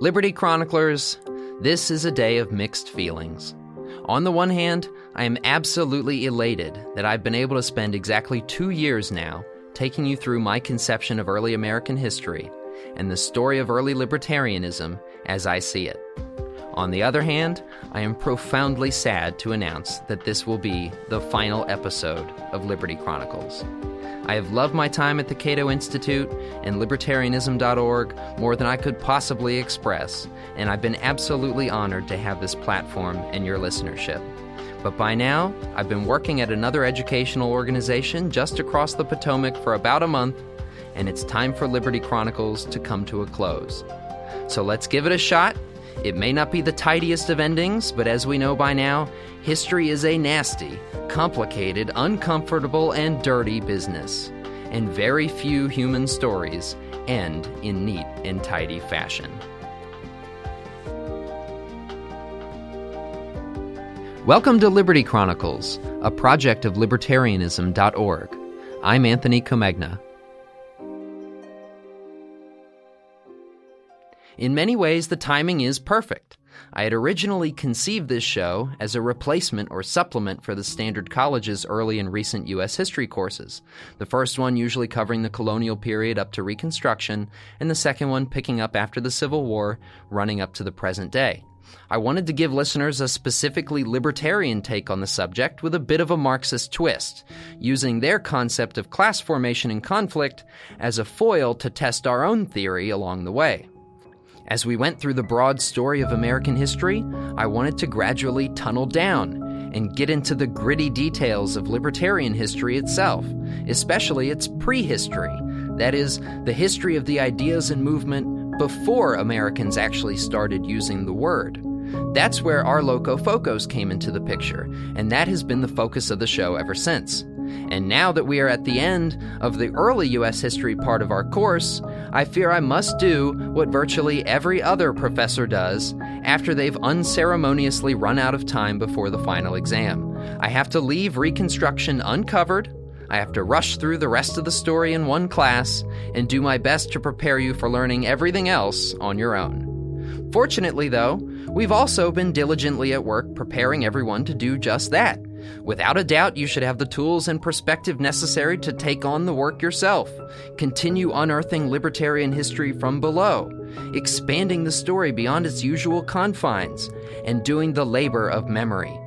Liberty Chroniclers, this is a day of mixed feelings. On the one hand, I am absolutely elated that I've been able to spend exactly two years now taking you through my conception of early American history and the story of early libertarianism as I see it. On the other hand, I am profoundly sad to announce that this will be the final episode of Liberty Chronicles. I have loved my time at the Cato Institute and libertarianism.org more than I could possibly express, and I've been absolutely honored to have this platform and your listenership. But by now, I've been working at another educational organization just across the Potomac for about a month, and it's time for Liberty Chronicles to come to a close. So let's give it a shot. It may not be the tidiest of endings, but as we know by now, history is a nasty, complicated, uncomfortable, and dirty business. And very few human stories end in neat and tidy fashion. Welcome to Liberty Chronicles, a project of libertarianism.org. I'm Anthony Comegna. In many ways, the timing is perfect. I had originally conceived this show as a replacement or supplement for the Standard College's early and recent U.S. history courses, the first one usually covering the colonial period up to Reconstruction, and the second one picking up after the Civil War, running up to the present day. I wanted to give listeners a specifically libertarian take on the subject with a bit of a Marxist twist, using their concept of class formation and conflict as a foil to test our own theory along the way. As we went through the broad story of American history, I wanted to gradually tunnel down and get into the gritty details of libertarian history itself, especially its prehistory. That is, the history of the ideas and movement before Americans actually started using the word. That's where our Loco Focos came into the picture, and that has been the focus of the show ever since. And now that we are at the end of the early U.S. history part of our course, I fear I must do what virtually every other professor does after they've unceremoniously run out of time before the final exam. I have to leave Reconstruction uncovered. I have to rush through the rest of the story in one class and do my best to prepare you for learning everything else on your own. Fortunately, though, we've also been diligently at work preparing everyone to do just that. Without a doubt, you should have the tools and perspective necessary to take on the work yourself, continue unearthing libertarian history from below, expanding the story beyond its usual confines, and doing the labor of memory.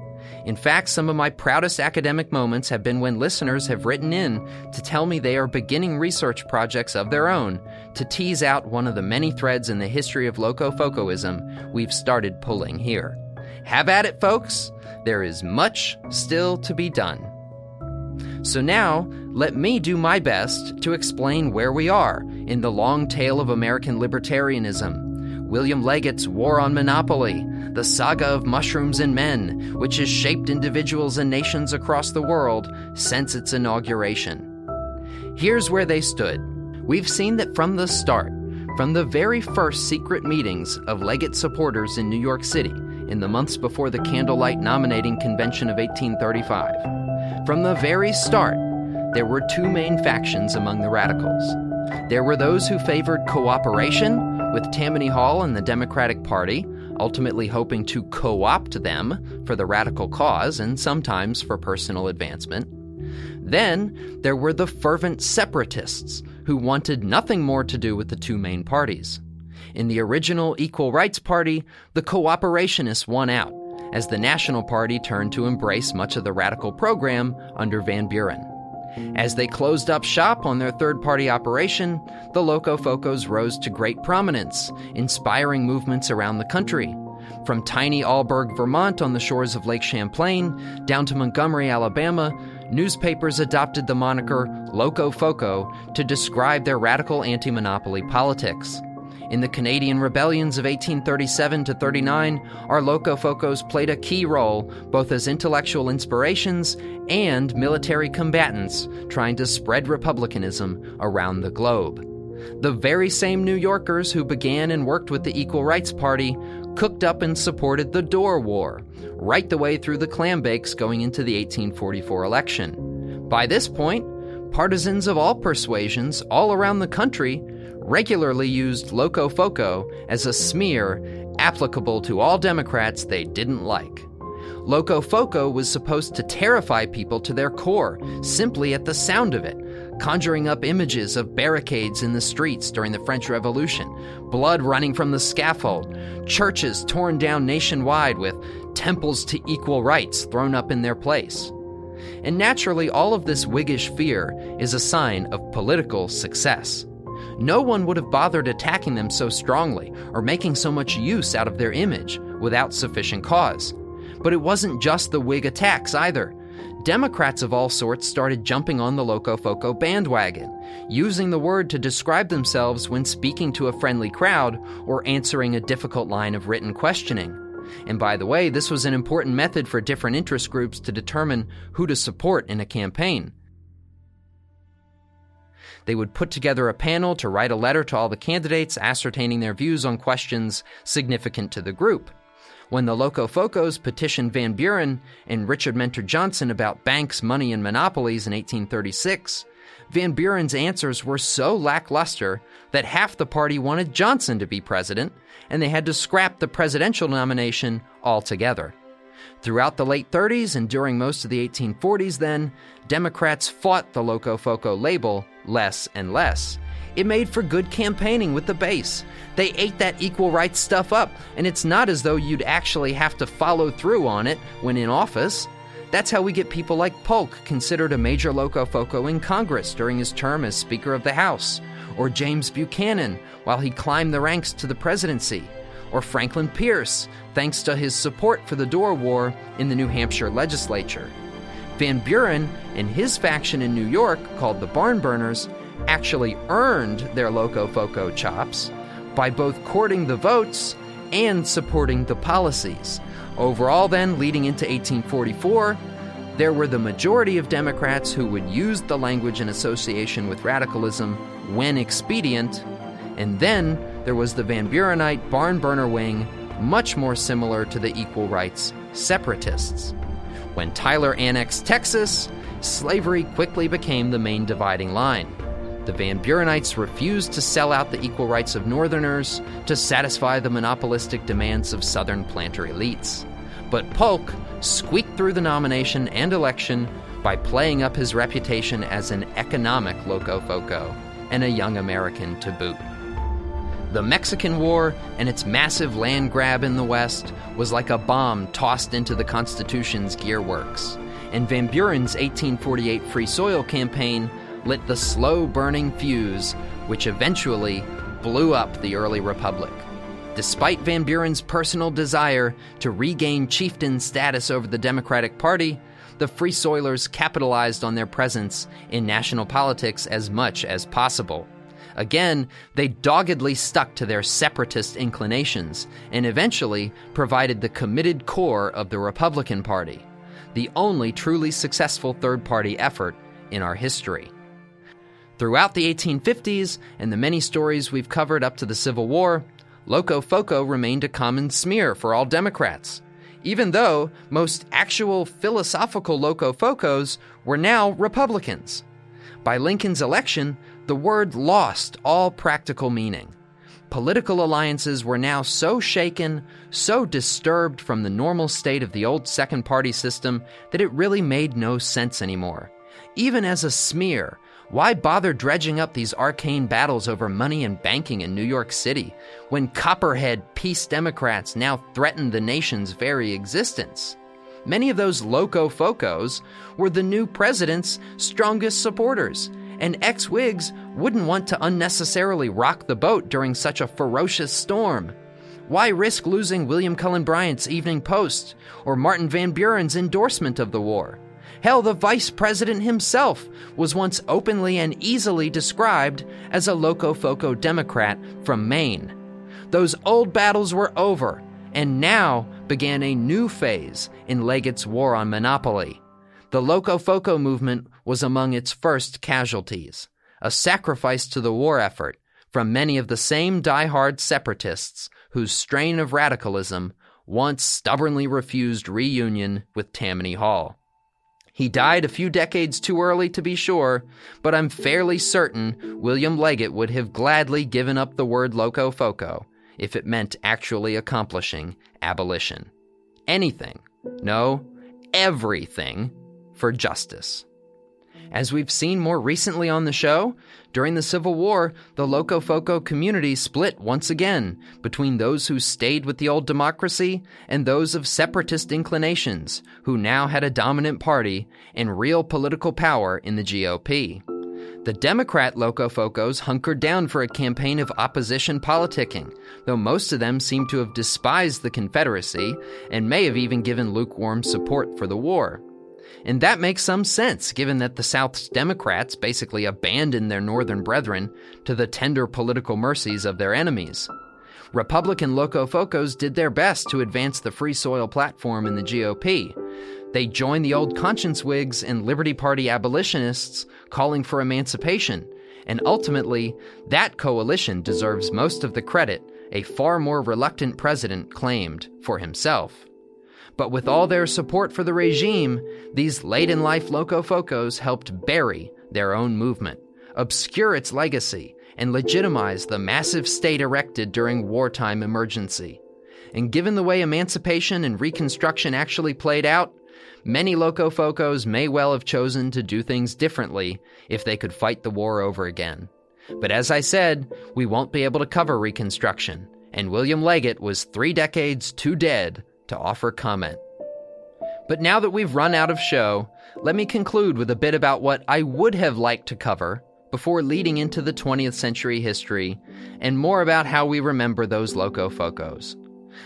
In fact, some of my proudest academic moments have been when listeners have written in to tell me they are beginning research projects of their own to tease out one of the many threads in the history of Locofocoism we've started pulling here. Have at it, folks! There is much still to be done. So now, let me do my best to explain where we are in the long tale of American libertarianism. William Leggett's War on Monopoly, the saga of mushrooms and men, which has shaped individuals and nations across the world since its inauguration. Here's where they stood. We've seen that from the start, from the very first secret meetings of Leggett supporters in New York City in the months before the Candlelight Nominating Convention of 1835, from the very start, there were two main factions among the radicals. There were those who favored cooperation with Tammany Hall and the Democratic Party, ultimately hoping to co opt them for the radical cause and sometimes for personal advancement. Then there were the fervent separatists who wanted nothing more to do with the two main parties. In the original Equal Rights Party, the cooperationists won out, as the National Party turned to embrace much of the radical program under Van Buren. As they closed up shop on their third party operation, the Locofocos rose to great prominence, inspiring movements around the country. From tiny Alburgh, Vermont on the shores of Lake Champlain down to Montgomery, Alabama, newspapers adopted the moniker Locofoco to describe their radical anti monopoly politics. In the Canadian rebellions of 1837 to 39, our Locofocos played a key role both as intellectual inspirations and military combatants trying to spread republicanism around the globe. The very same New Yorkers who began and worked with the Equal Rights Party cooked up and supported the Dorr War, right the way through the clambakes going into the 1844 election. By this point, partisans of all persuasions all around the country regularly used Locofoco as a smear applicable to all Democrats they didn't like. Locofoco was supposed to terrify people to their core simply at the sound of it, conjuring up images of barricades in the streets during the French Revolution, blood running from the scaffold, churches torn down nationwide with temples to equal rights thrown up in their place. And naturally, all of this Whiggish fear is a sign of political success. No one would have bothered attacking them so strongly or making so much use out of their image without sufficient cause. But it wasn't just the Whig attacks either. Democrats of all sorts started jumping on the Locofoco bandwagon, using the word to describe themselves when speaking to a friendly crowd or answering a difficult line of written questioning. And by the way, this was an important method for different interest groups to determine who to support in a campaign. They would put together a panel to write a letter to all the candidates ascertaining their views on questions significant to the group. When the Locofocos petitioned Van Buren and Richard Mentor Johnson about banks, money, and monopolies in 1836, Van Buren's answers were so lackluster that half the party wanted Johnson to be president, and they had to scrap the presidential nomination altogether. Throughout the late 30s and during most of the 1840s, then, Democrats fought the Locofoco label less and less. It made for good campaigning with the base. They ate that equal rights stuff up, and it's not as though you'd actually have to follow through on it when in office. That's how we get people like Polk considered a major locofoco in Congress during his term as Speaker of the House, or James Buchanan while he climbed the ranks to the presidency, or Franklin Pierce thanks to his support for the Dorr War in the New Hampshire legislature. Van Buren and his faction in New York, called the Barn Burners, actually earned their Locofoco chops by both courting the votes and supporting the policies. Overall, then, leading into 1844, there were the majority of Democrats who would use the language in association with radicalism when expedient, and then there was the Van Burenite barn burner wing, much more similar to the equal rights separatists. When Tyler annexed Texas, slavery quickly became the main dividing line. The Van Burenites refused to sell out the equal rights of Northerners to satisfy the monopolistic demands of Southern planter elites. But Polk squeaked through the nomination and election by playing up his reputation as an economic locofoco and a young American to boot. The Mexican War and its massive land grab in the West was like a bomb tossed into the Constitution's gearworks, and Van Buren's 1848 Free Soil campaign lit the slow burning fuse which eventually blew up the early republic. Despite Van Buren's personal desire to regain chieftain status over the Democratic Party, the Free Soilers capitalized on their presence in national politics as much as possible. Again, they doggedly stuck to their separatist inclinations and eventually provided the committed core of the Republican Party, the only truly successful third party effort in our history. Throughout the 1850s and the many stories we've covered up to the Civil War, Locofoco remained a common smear for all Democrats, even though most actual philosophical Locofocos were now Republicans. By Lincoln's election, the word lost all practical meaning. Political alliances were now so shaken, so disturbed from the normal state of the old second party system that it really made no sense anymore. Even as a smear, why bother dredging up these arcane battles over money and banking in New York City when Copperhead peace Democrats now threaten the nation's very existence? Many of those Locofocos were the new president's strongest supporters, and ex Whigs wouldn't want to unnecessarily rock the boat during such a ferocious storm. Why risk losing William Cullen Bryant's Evening Post or Martin Van Buren's endorsement of the war? Hell, the vice president himself was once openly and easily described as a Locofoco Democrat from Maine. Those old battles were over, and now began a new phase in Leggett's war on monopoly. The Locofoco movement was among its first casualties, a sacrifice to the war effort from many of the same die-hard separatists whose strain of radicalism once stubbornly refused reunion with Tammany Hall. He died a few decades too early to be sure, but I'm fairly certain William Leggett would have gladly given up the word locofoco if it meant actually accomplishing abolition. Anything, no, everything for justice. As we've seen more recently on the show, during the Civil War, the Locofoco community split once again between those who stayed with the old democracy and those of separatist inclinations, who now had a dominant party and real political power in the GOP. The Democrat Locofocos hunkered down for a campaign of opposition politicking, though most of them seem to have despised the Confederacy and may have even given lukewarm support for the war. And that makes some sense, given that the South's Democrats basically abandoned their Northern brethren to the tender political mercies of their enemies. Republican Locofocos did their best to advance the Free Soil platform in the GOP. They joined the old conscience Whigs and Liberty Party abolitionists calling for emancipation, and ultimately, that coalition deserves most of the credit a far more reluctant president claimed for himself. But with all their support for the regime, these late in life Locofocos helped bury their own movement, obscure its legacy, and legitimize the massive state erected during wartime emergency. And given the way emancipation and Reconstruction actually played out, many Locofocos may well have chosen to do things differently if they could fight the war over again. But as I said, we won't be able to cover Reconstruction, and William Leggett was three decades too dead to offer comment. But now that we've run out of show, let me conclude with a bit about what I would have liked to cover before leading into the 20th century history and more about how we remember those Locofocos.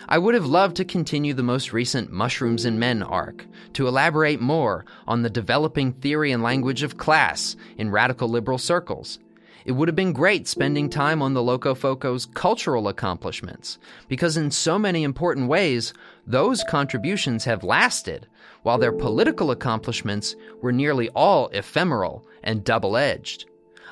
I would have loved to continue the most recent Mushrooms and Men arc, to elaborate more on the developing theory and language of class in radical liberal circles, it would have been great spending time on the Locofocos' cultural accomplishments, because in so many important ways, those contributions have lasted, while their political accomplishments were nearly all ephemeral and double edged.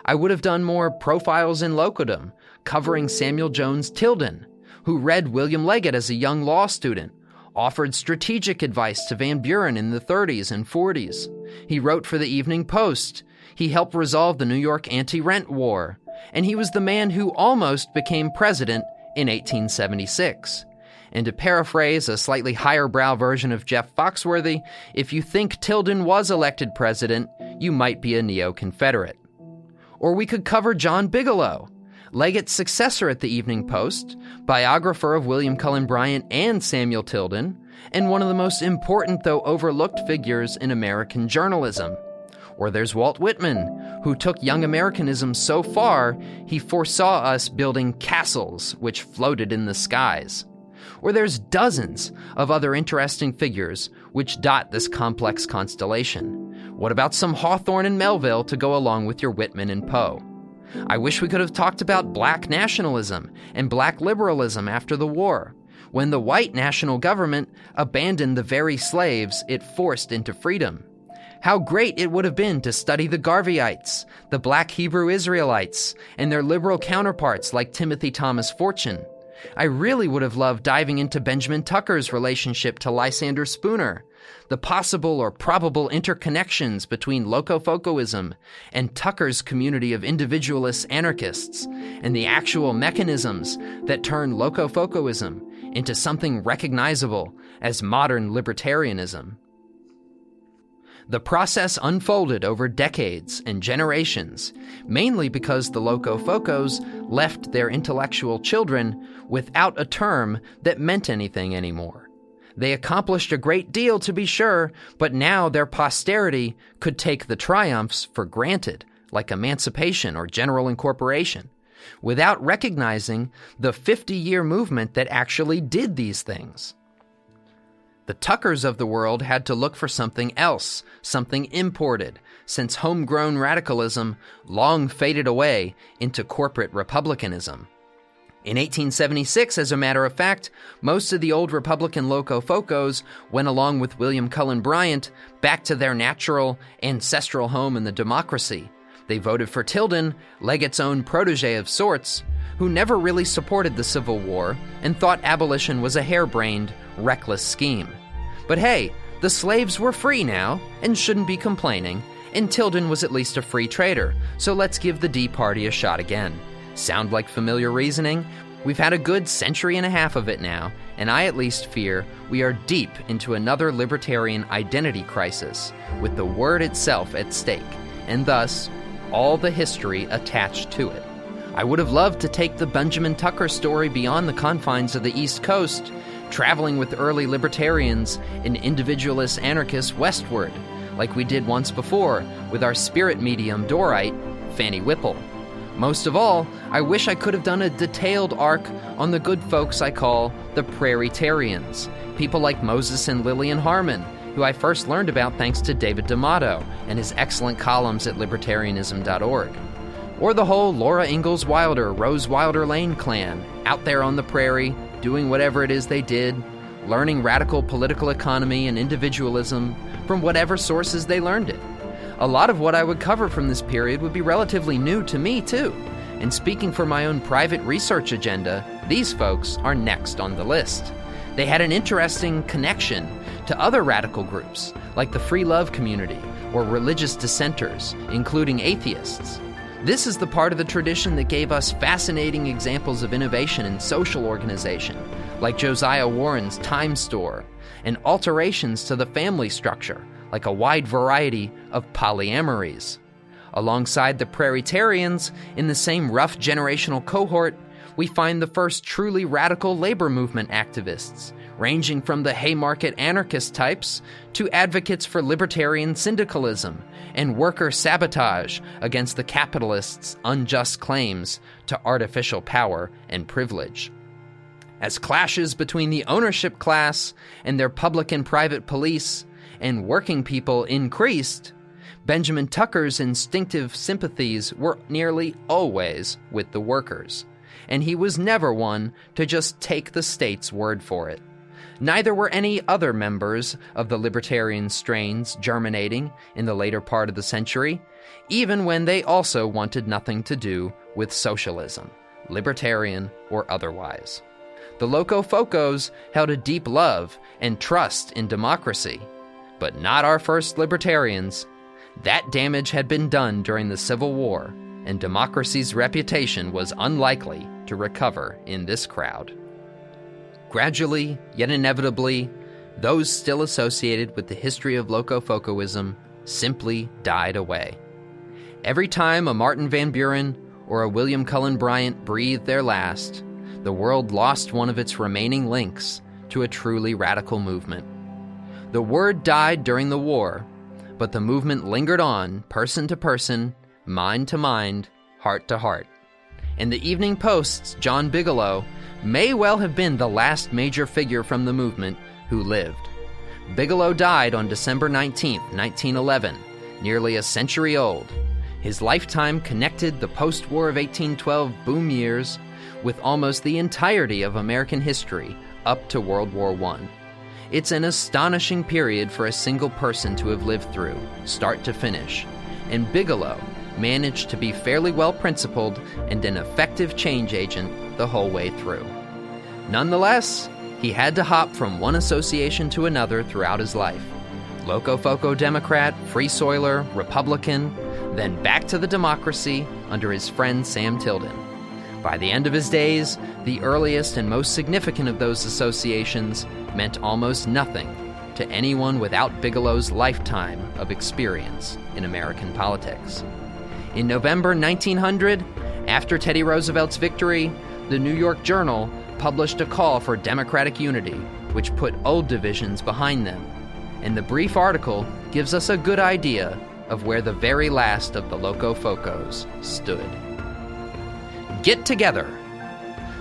I would have done more profiles in Locodom, covering Samuel Jones Tilden, who read William Leggett as a young law student, offered strategic advice to Van Buren in the 30s and 40s. He wrote for the Evening Post he helped resolve the New York anti rent war, and he was the man who almost became president in 1876. And to paraphrase a slightly higher brow version of Jeff Foxworthy, if you think Tilden was elected president, you might be a neo Confederate. Or we could cover John Bigelow, Leggett's successor at the Evening Post, biographer of William Cullen Bryant and Samuel Tilden, and one of the most important though overlooked figures in American journalism. Or there's Walt Whitman, who took young Americanism so far he foresaw us building castles which floated in the skies. Or there's dozens of other interesting figures which dot this complex constellation. What about some Hawthorne and Melville to go along with your Whitman and Poe? I wish we could have talked about black nationalism and black liberalism after the war, when the white national government abandoned the very slaves it forced into freedom. How great it would have been to study the Garveyites, the black Hebrew Israelites, and their liberal counterparts like Timothy Thomas Fortune. I really would have loved diving into Benjamin Tucker's relationship to Lysander Spooner, the possible or probable interconnections between Locofocoism and Tucker's community of individualist anarchists, and the actual mechanisms that turn Locofocoism into something recognizable as modern libertarianism. The process unfolded over decades and generations, mainly because the Locofocos left their intellectual children without a term that meant anything anymore. They accomplished a great deal, to be sure, but now their posterity could take the triumphs for granted, like emancipation or general incorporation, without recognizing the 50 year movement that actually did these things. The Tuckers of the world had to look for something else, something imported, since homegrown radicalism long faded away into corporate republicanism. In 1876, as a matter of fact, most of the old Republican Locofocos went along with William Cullen Bryant back to their natural, ancestral home in the democracy. They voted for Tilden, Leggett's own protege of sorts, who never really supported the Civil War and thought abolition was a harebrained, reckless scheme. But hey, The slaves were free now and shouldn't be complaining, and Tilden was at least a free trader, so let's give the D Party a shot again. Sound like familiar reasoning? We've had a good century and a half of it now, and I at least fear we are deep into another libertarian identity crisis, with the word itself at stake, and thus all the history attached to it. I would have loved to take the Benjamin Tucker story beyond the confines of the East Coast, traveling with early libertarians and individualist anarchists westward, like we did once before with our spirit medium Dorrite, Fanny Whipple. Most of all, I wish I could have done a detailed arc on the good folks I call the Prairietarians, people like Moses and Lillian Harman, who I first learned about thanks to David D'Amato and his excellent columns at libertarianism.org. Or the whole Laura Ingalls Wilder, Rose Wilder Lane clan, out there on the prairie, doing whatever it is they did, learning radical political economy and individualism from whatever sources they learned it. A lot of what I would cover from this period would be relatively new to me, too. And speaking for my own private research agenda, these folks are next on the list. They had an interesting connection to other radical groups, like the free love community or religious dissenters, including atheists. This is the part of the tradition that gave us fascinating examples of innovation in social organization, like Josiah Warren's Time Store, and alterations to the family structure, like a wide variety of polyamories. Alongside the Prairietarians, in the same rough generational cohort, we find the first truly radical labor movement activists, ranging from the Haymarket anarchist types to advocates for libertarian syndicalism and worker sabotage against the capitalists' unjust claims to artificial power and privilege. As clashes between the ownership class and their public and private police and working people increased, Benjamin Tucker's instinctive sympathies were nearly always with the workers, and he was never one to just take the state's word for it. Neither were any other members of the libertarian strains germinating in the later part of the century, even when they also wanted nothing to do with socialism, libertarian or otherwise. The Locofocos held a deep love and trust in democracy, but not our first libertarians. That damage had been done during the Civil War, and democracy's reputation was unlikely to recover in this crowd. Gradually, yet inevitably, those still associated with the history of Locofocoism simply died away. Every time a Martin Van Buren or a William Cullen Bryant breathed their last, the world lost one of its remaining links to a truly radical movement. The word died during the war, but the movement lingered on, person to person, mind to mind, heart to heart. In the Evening Post's John Bigelow may well have been the last major figure from the movement who lived. Bigelow died on December 19, 1911, nearly a century old. His lifetime connected the post war of 1812 boom years with almost the entirety of American history up to World War I. It's an astonishing period for a single person to have lived through, start to finish, and Bigelow managed to be fairly well principled and an effective change agent the whole way through. Nonetheless, he had to hop from one association to another throughout his life. Locofoco Democrat, Free Soiler, Republican, then back to the democracy under his friend Sam Tilden. By the end of his days, the earliest and most significant of those associations meant almost nothing to anyone without Bigelow's lifetime of experience in American politics. In November 1900, after Teddy Roosevelt's victory, the New York Journal published a call for democratic unity, which put old divisions behind them. And the brief article gives us a good idea of where the very last of the Locofocos stood. Get together.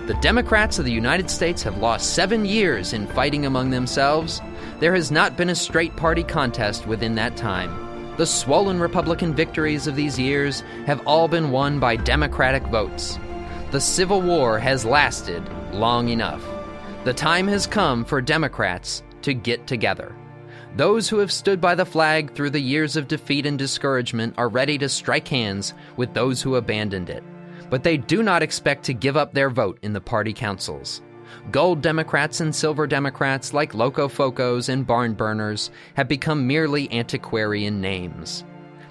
The Democrats of the United States have lost seven years in fighting among themselves. There has not been a straight party contest within that time. The swollen Republican victories of these years have all been won by Democratic votes. The Civil War has lasted long enough. The time has come for Democrats to get together. Those who have stood by the flag through the years of defeat and discouragement are ready to strike hands with those who abandoned it but they do not expect to give up their vote in the party councils. Gold Democrats and silver Democrats, like Locofocos and barn burners, have become merely antiquarian names.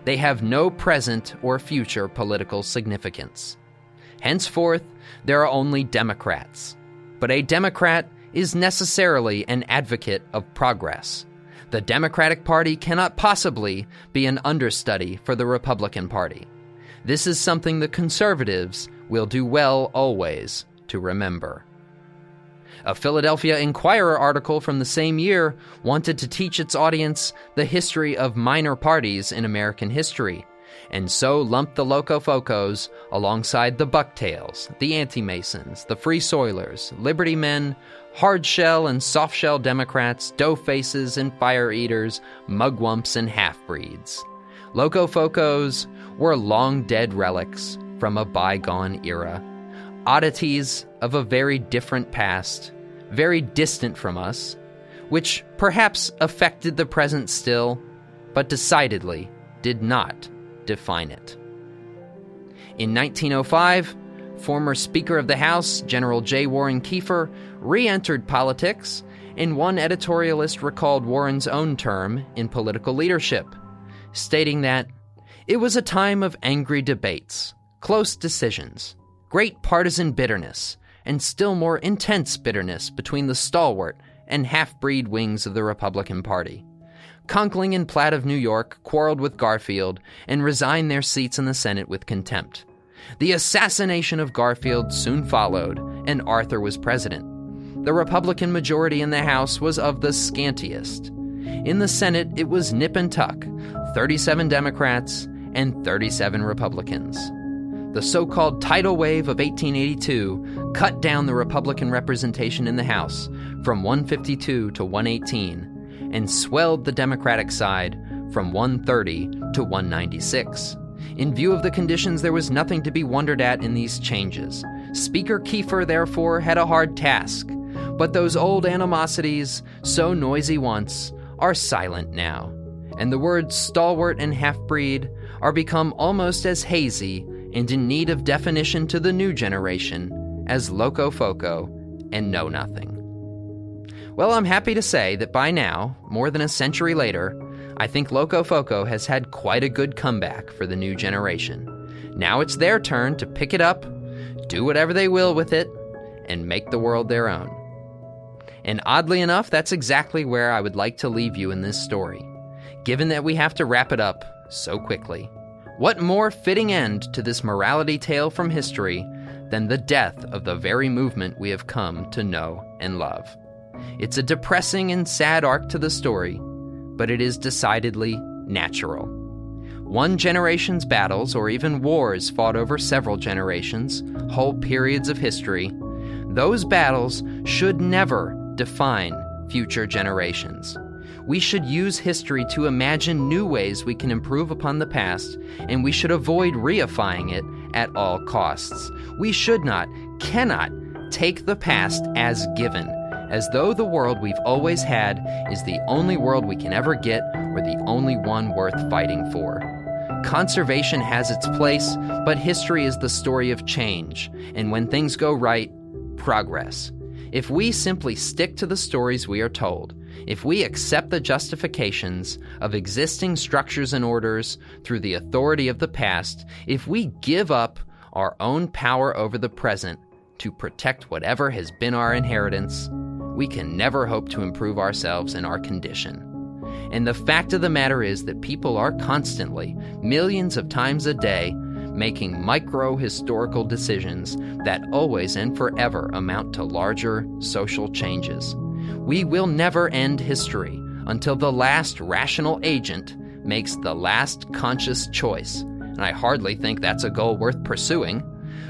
They have no present or future political significance. Henceforth, there are only Democrats. But a Democrat is necessarily an advocate of progress. The Democratic Party cannot possibly be an understudy for the Republican Party. This is something the conservatives will do well always to remember. A Philadelphia Inquirer article from the same year wanted to teach its audience the history of minor parties in American history, and so lumped the Locofocos alongside the Bucktails, the Anti-Masons, the Free Soilers, Liberty Men, hardshell and softshell Democrats, dough faces and fire eaters, mugwumps and half-breeds. Locofocos were long dead relics from a bygone era oddities of a very different past, very distant from us, which perhaps affected the present still, but decidedly did not define it. In 1905, former Speaker of the House, General J. Warren Keifer, re entered politics, and one editorialist recalled Warren's own term in political leadership, stating that it was a time of angry debates, close decisions, great partisan bitterness, and still more intense bitterness between the stalwart and half breed wings of the Republican Party. Conkling and Platt of New York quarreled with Garfield and resigned their seats in the Senate with contempt. The assassination of Garfield soon followed, and Arthur was president. The Republican majority in the House was of the scantiest. In the Senate, it was nip and tuck 37 Democrats and 37 Republicans. The so called tidal wave of 1882 cut down the Republican representation in the House from 152 to 118 and swelled the Democratic side from 130 to 196. In view of the conditions, there was nothing to be wondered at in these changes. Speaker Keifer, therefore, had a hard task. But those old animosities, so noisy once, are silent now. And the words stalwart and half breed are become almost as hazy and in need of definition to the new generation as Locofoco and Know Nothing. Well, I'm happy to say that by now, more than a century later, I think Locofoco has had quite a good comeback for the new generation. Now it's their turn to pick it up, do whatever they will with it, and make the world their own. And oddly enough, that's exactly where I would like to leave you in this story, given that we have to wrap it up so quickly. What more fitting end to this morality tale from history than the death of the very movement we have come to know and love? It's a depressing and sad arc to the story, but it is decidedly natural. One generation's battles, or even wars fought over several generations, whole periods of history, those battles should never define future generations. We should use history to imagine new ways we can improve upon the past, and we should avoid reifying it at all costs. We should not, cannot, take the past as given, as though the world we've always had is the only world we can ever get or the only one worth fighting for. Conservation has its place, but history is the story of change, and when things go right, progress. If we simply stick to the stories we are told, if we accept the justifications of existing structures and orders through the authority of the past, if we give up our own power over the present to protect whatever has been our inheritance, we can never hope to improve ourselves and our condition. And the fact of the matter is that people are constantly, millions of times a day, making micro historical decisions that always and forever amount to larger social changes. We will never end history until the last rational agent makes the last conscious choice. And I hardly think that's a goal worth pursuing.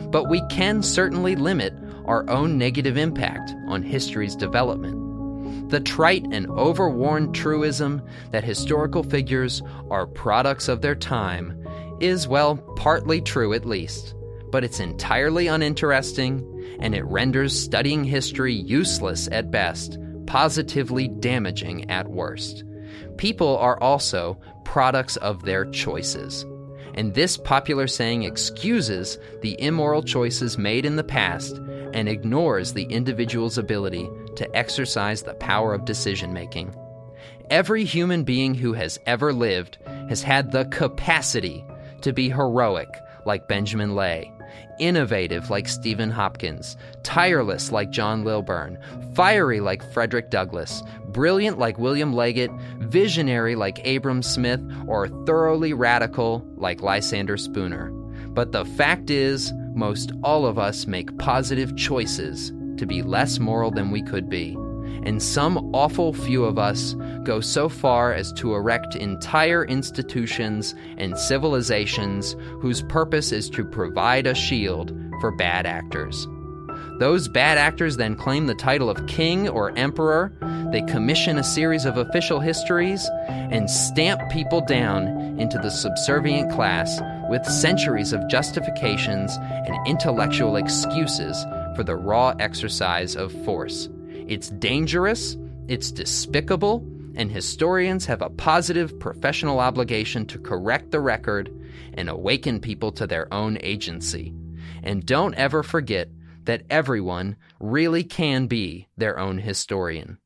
But we can certainly limit our own negative impact on history's development. The trite and overworn truism that historical figures are products of their time is, well, partly true at least, but it's entirely uninteresting and it renders studying history useless at best positively damaging at worst. People are also products of their choices. And this popular saying excuses the immoral choices made in the past and ignores the individual's ability to exercise the power of decision making. Every human being who has ever lived has had the capacity to be heroic, like Benjamin Lay, innovative like Stephen Hopkins, tireless like John Lilburne, fiery like Frederick Douglass, brilliant like William Leggett, visionary like Abram Smith, or thoroughly radical like Lysander Spooner. But the fact is, most all of us make positive choices to be less moral than we could be. And some awful few of us go so far as to erect entire institutions and civilizations whose purpose is to provide a shield for bad actors. Those bad actors then claim the title of king or emperor, they commission a series of official histories, and stamp people down into the subservient class with centuries of justifications and intellectual excuses for the raw exercise of force. It's dangerous, it's despicable, and historians have a positive professional obligation to correct the record and awaken people to their own agency. And don't ever forget that everyone really can be their own historian.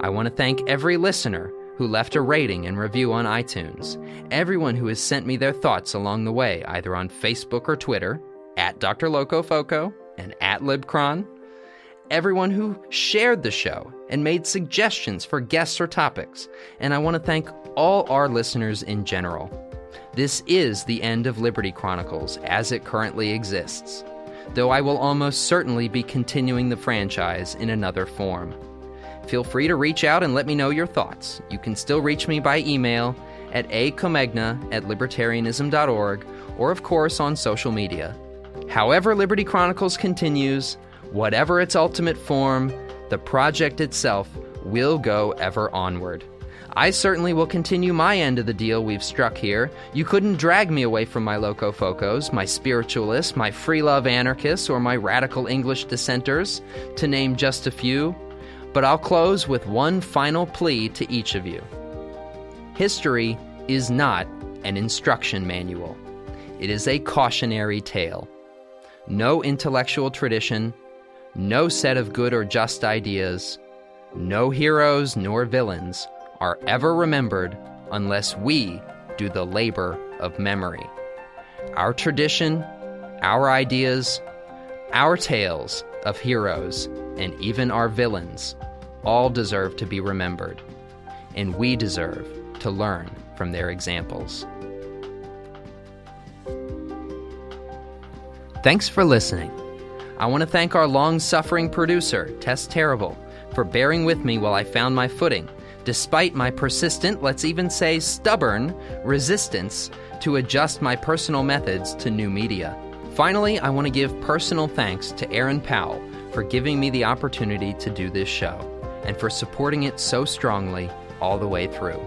I want to thank every listener who left a rating and review on iTunes, everyone who has sent me their thoughts along the way, either on Facebook or Twitter, at Dr. Locofoco and at Libcron, everyone who shared the show and made suggestions for guests or topics, and I want to thank all our listeners in general. This is the end of Liberty Chronicles as it currently exists, though I will almost certainly be continuing the franchise in another form. Feel free to reach out and let me know your thoughts. You can still reach me by email at acomegna at libertarianism.org or, of course, on social media. However, Liberty Chronicles continues, whatever its ultimate form, the project itself will go ever onward. I certainly will continue my end of the deal we've struck here. You couldn't drag me away from my Locofocos, my spiritualists, my free love anarchists, or my radical English dissenters, to name just a few. But I'll close with one final plea to each of you. History is not an instruction manual, it is a cautionary tale. No intellectual tradition, no set of good or just ideas, no heroes nor villains are ever remembered unless we do the labor of memory. Our tradition, our ideas, our tales of heroes, and even our villains all deserve to be remembered, and we deserve to learn from their examples. Thanks for listening. I want to thank our long suffering producer, Tess Terrible, for bearing with me while I found my footing, despite my persistent, let's even say stubborn, resistance to adjust my personal methods to new media. Finally, I want to give personal thanks to Aaron Powell for giving me the opportunity to do this show and for supporting it so strongly all the way through.